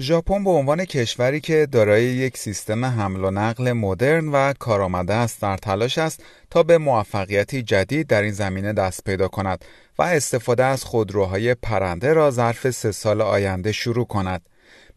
ژاپن به عنوان کشوری که دارای یک سیستم حمل و نقل مدرن و کارآمده است در تلاش است تا به موفقیتی جدید در این زمینه دست پیدا کند و استفاده از خودروهای پرنده را ظرف سه سال آینده شروع کند.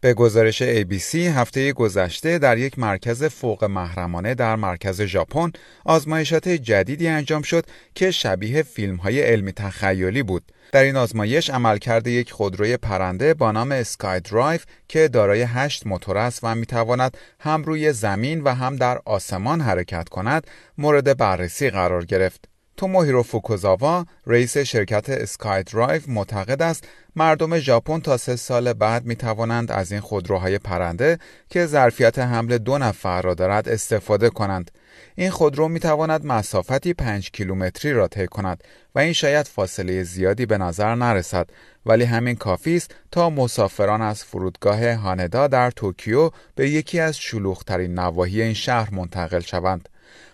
به گزارش ABC هفته گذشته در یک مرکز فوق محرمانه در مرکز ژاپن آزمایشات جدیدی انجام شد که شبیه فیلم های علمی تخیلی بود. در این آزمایش عملکرد یک خودروی پرنده با نام اسکای درایو که دارای هشت موتور است و می‌تواند هم روی زمین و هم در آسمان حرکت کند مورد بررسی قرار گرفت. توموهیرو فوکوزاوا رئیس شرکت SkyDrive معتقد است مردم ژاپن تا سه سال بعد می توانند از این خودروهای پرنده که ظرفیت حمل دو نفر را دارد استفاده کنند. این خودرو می تواند مسافتی پنج کیلومتری را طی کند و این شاید فاصله زیادی به نظر نرسد ولی همین کافی است تا مسافران از فرودگاه هاندا در توکیو به یکی از شلوغترین نواحی این شهر منتقل شوند.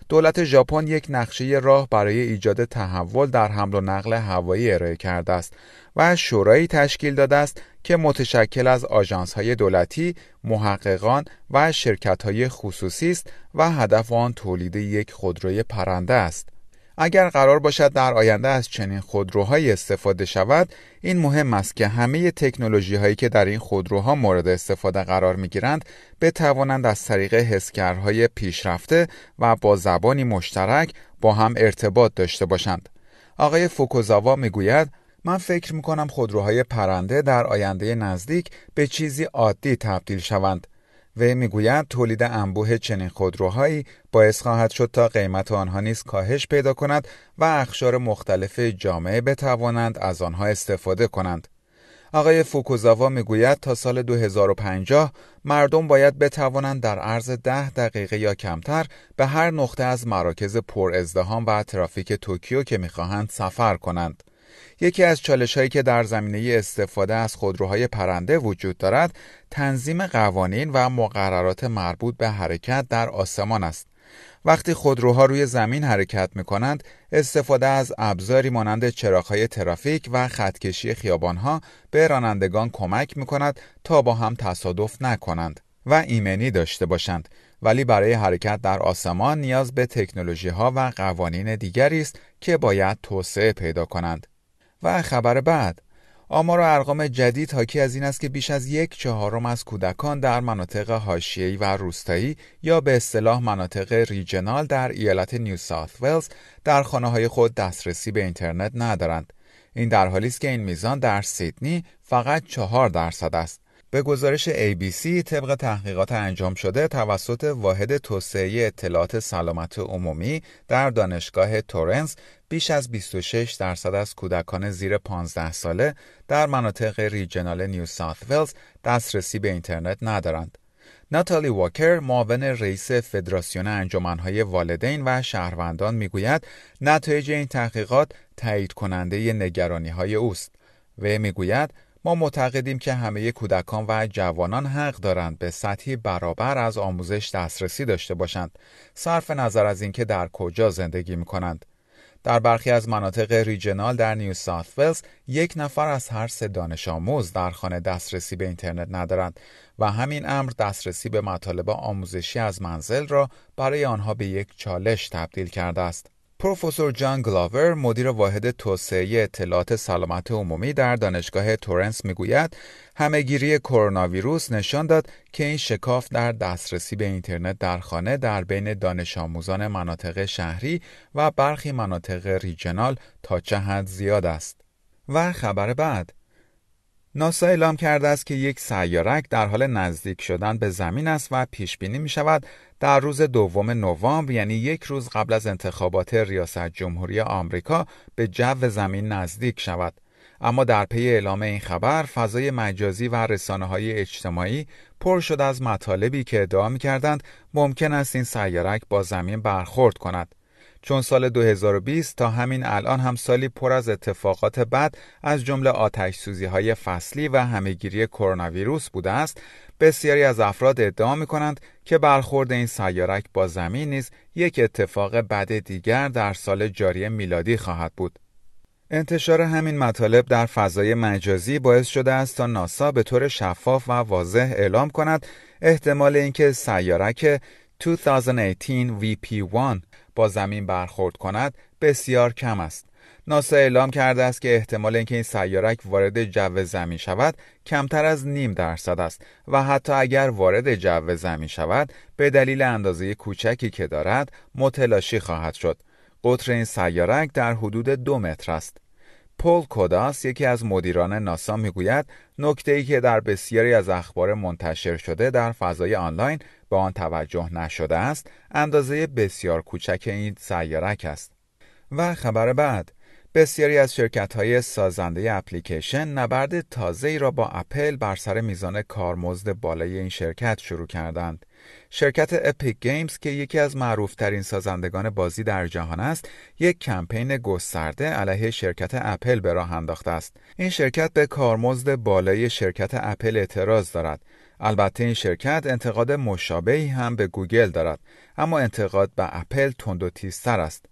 دولت ژاپن یک نقشه راه برای ایجاد تحول در حمل و نقل هوایی ارائه کرده است و شورایی تشکیل داده است که متشکل از های دولتی، محققان و های خصوصی است و هدف آن تولید یک خودروی پرنده است. اگر قرار باشد در آینده از چنین خودروهایی استفاده شود این مهم است که همه تکنولوژی هایی که در این خودروها مورد استفاده قرار می گیرند بتوانند از طریق حسگرهای پیشرفته و با زبانی مشترک با هم ارتباط داشته باشند. آقای فوکوزاوا می‌گوید من فکر می کنم خودروهای پرنده در آینده نزدیک به چیزی عادی تبدیل شوند. و می‌گوید تولید انبوه چنین خودروهایی باعث خواهد شد تا قیمت آنها نیز کاهش پیدا کند و اخشار مختلف جامعه بتوانند از آنها استفاده کنند. آقای فوکوزاوا می‌گوید تا سال 2050 مردم باید بتوانند در عرض ده دقیقه یا کمتر به هر نقطه از مراکز پر ازدهام و ترافیک توکیو که می‌خواهند سفر کنند. یکی از چالش هایی که در زمینه استفاده از خودروهای پرنده وجود دارد تنظیم قوانین و مقررات مربوط به حرکت در آسمان است. وقتی خودروها روی زمین حرکت می کنند استفاده از ابزاری مانند چراغهای ترافیک و خطکشی خیابانها به رانندگان کمک می کند تا با هم تصادف نکنند و ایمنی داشته باشند. ولی برای حرکت در آسمان نیاز به تکنولوژی ها و قوانین دیگری است که باید توسعه پیدا کنند. و خبر بعد آمار و ارقام جدید حاکی از این است که بیش از یک چهارم از کودکان در مناطق حاشیه‌ای و روستایی یا به اصطلاح مناطق ریجنال در ایالت نیو ساوت ولز در خانه های خود دسترسی به اینترنت ندارند. این در حالی است که این میزان در سیدنی فقط چهار درصد است. به گزارش ABC طبق تحقیقات انجام شده توسط واحد توسعه اطلاعات سلامت عمومی در دانشگاه تورنس بیش از 26 درصد از کودکان زیر 15 ساله در مناطق ریجنال نیو ساوت ولز دسترسی به اینترنت ندارند. ناتالی واکر معاون رئیس فدراسیون انجمنهای والدین و شهروندان می‌گوید نتایج این تحقیقات تایید کننده نگرانی های اوست و می‌گوید ما معتقدیم که همه کودکان و جوانان حق دارند به سطحی برابر از آموزش دسترسی داشته باشند صرف نظر از اینکه در کجا زندگی می کنند. در برخی از مناطق ریجنال در نیو ساوت ولز یک نفر از هر سه دانش آموز در خانه دسترسی به اینترنت ندارند و همین امر دسترسی به مطالب آموزشی از منزل را برای آنها به یک چالش تبدیل کرده است. پروفسور جان گلاور مدیر واحد توسعه اطلاعات سلامت عمومی در دانشگاه تورنس می‌گوید همهگیری کرونا ویروس نشان داد که این شکاف در دسترسی به اینترنت در خانه در بین دانش آموزان مناطق شهری و برخی مناطق ریجنال تا چه حد زیاد است. و خبر بعد ناسا اعلام کرده است که یک سیارک در حال نزدیک شدن به زمین است و پیش بینی می شود در روز دوم نوامبر یعنی یک روز قبل از انتخابات ریاست جمهوری آمریکا به جو زمین نزدیک شود. اما در پی اعلام این خبر فضای مجازی و رسانه های اجتماعی پر شد از مطالبی که ادعا می کردند ممکن است این سیارک با زمین برخورد کند. چون سال 2020 تا همین الان هم سالی پر از اتفاقات بد از جمله آتش سوزی های فصلی و همهگیری کرونا ویروس بوده است بسیاری از افراد ادعا می کنند که برخورد این سیارک با زمین نیز یک اتفاق بد دیگر در سال جاری میلادی خواهد بود. انتشار همین مطالب در فضای مجازی باعث شده است تا ناسا به طور شفاف و واضح اعلام کند احتمال اینکه سیارک 2018 VP1 با زمین برخورد کند بسیار کم است. ناسا اعلام کرده است که احتمال اینکه این سیارک وارد جو زمین شود کمتر از نیم درصد است و حتی اگر وارد جو زمین شود به دلیل اندازه کوچکی که دارد متلاشی خواهد شد. قطر این سیارک در حدود دو متر است. پول کوداس یکی از مدیران ناسا می‌گوید نکته ای که در بسیاری از اخبار منتشر شده در فضای آنلاین به آن توجه نشده است اندازه بسیار کوچک این سیارک است. و خبر بعد بسیاری از شرکت های سازنده اپلیکیشن نبرد تازه را با اپل بر سر میزان کارمزد بالای این شرکت شروع کردند. شرکت Epic Games که یکی از معروفترین سازندگان بازی در جهان است، یک کمپین گسترده علیه شرکت اپل به راه انداخته است. این شرکت به کارمزد بالای شرکت اپل اعتراض دارد. البته این شرکت انتقاد مشابهی هم به گوگل دارد، اما انتقاد به اپل تند و تیزتر است.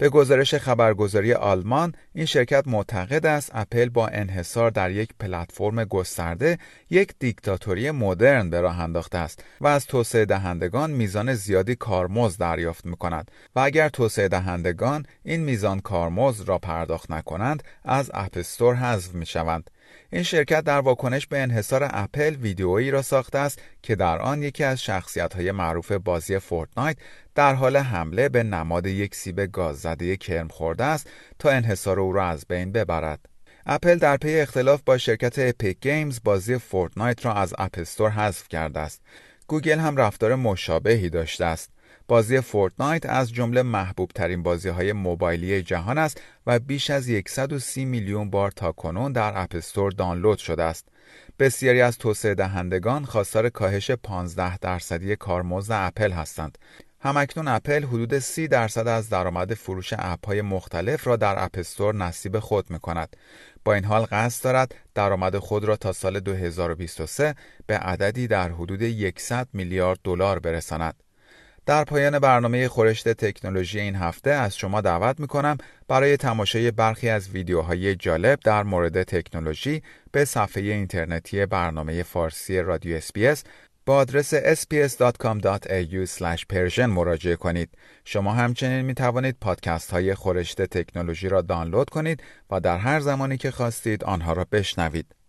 به گزارش خبرگزاری آلمان این شرکت معتقد است اپل با انحصار در یک پلتفرم گسترده یک دیکتاتوری مدرن به راه انداخته است و از توسعه دهندگان میزان زیادی کارمزد دریافت می کند و اگر توسعه دهندگان این میزان کارمزد را پرداخت نکنند از App Store حذف می شوند این شرکت در واکنش به انحصار اپل ویدیویی را ساخته است که در آن یکی از های معروف بازی Fortnite در حال حمله به نماد یک سیب گاززده کرم خورده است تا انحصار او را از بین ببرد. اپل در پی اختلاف با شرکت Epic Games بازی Fortnite را از App Store حذف کرده است. گوگل هم رفتار مشابهی داشته است. بازی Fortnite از جمله محبوب ترین بازی های موبایلی جهان است و بیش از 130 میلیون بار تا کنون در App Store دانلود شده است. بسیاری از توسعه دهندگان خواستار کاهش 15 درصدی کارمزد اپل هستند. هم‌اکنون اپل حدود 30 درصد از درآمد فروش اپ های مختلف را در App Store نصیب خود می کند. با این حال قصد دارد درآمد خود را تا سال 2023 به عددی در حدود 100 میلیارد دلار برساند. در پایان برنامه خورشت تکنولوژی این هفته از شما دعوت می کنم برای تماشای برخی از ویدیوهای جالب در مورد تکنولوژی به صفحه اینترنتی برنامه فارسی رادیو اسپیس با آدرس sps.com.au/persian مراجعه کنید. شما همچنین می توانید پادکست های خورشت تکنولوژی را دانلود کنید و در هر زمانی که خواستید آنها را بشنوید.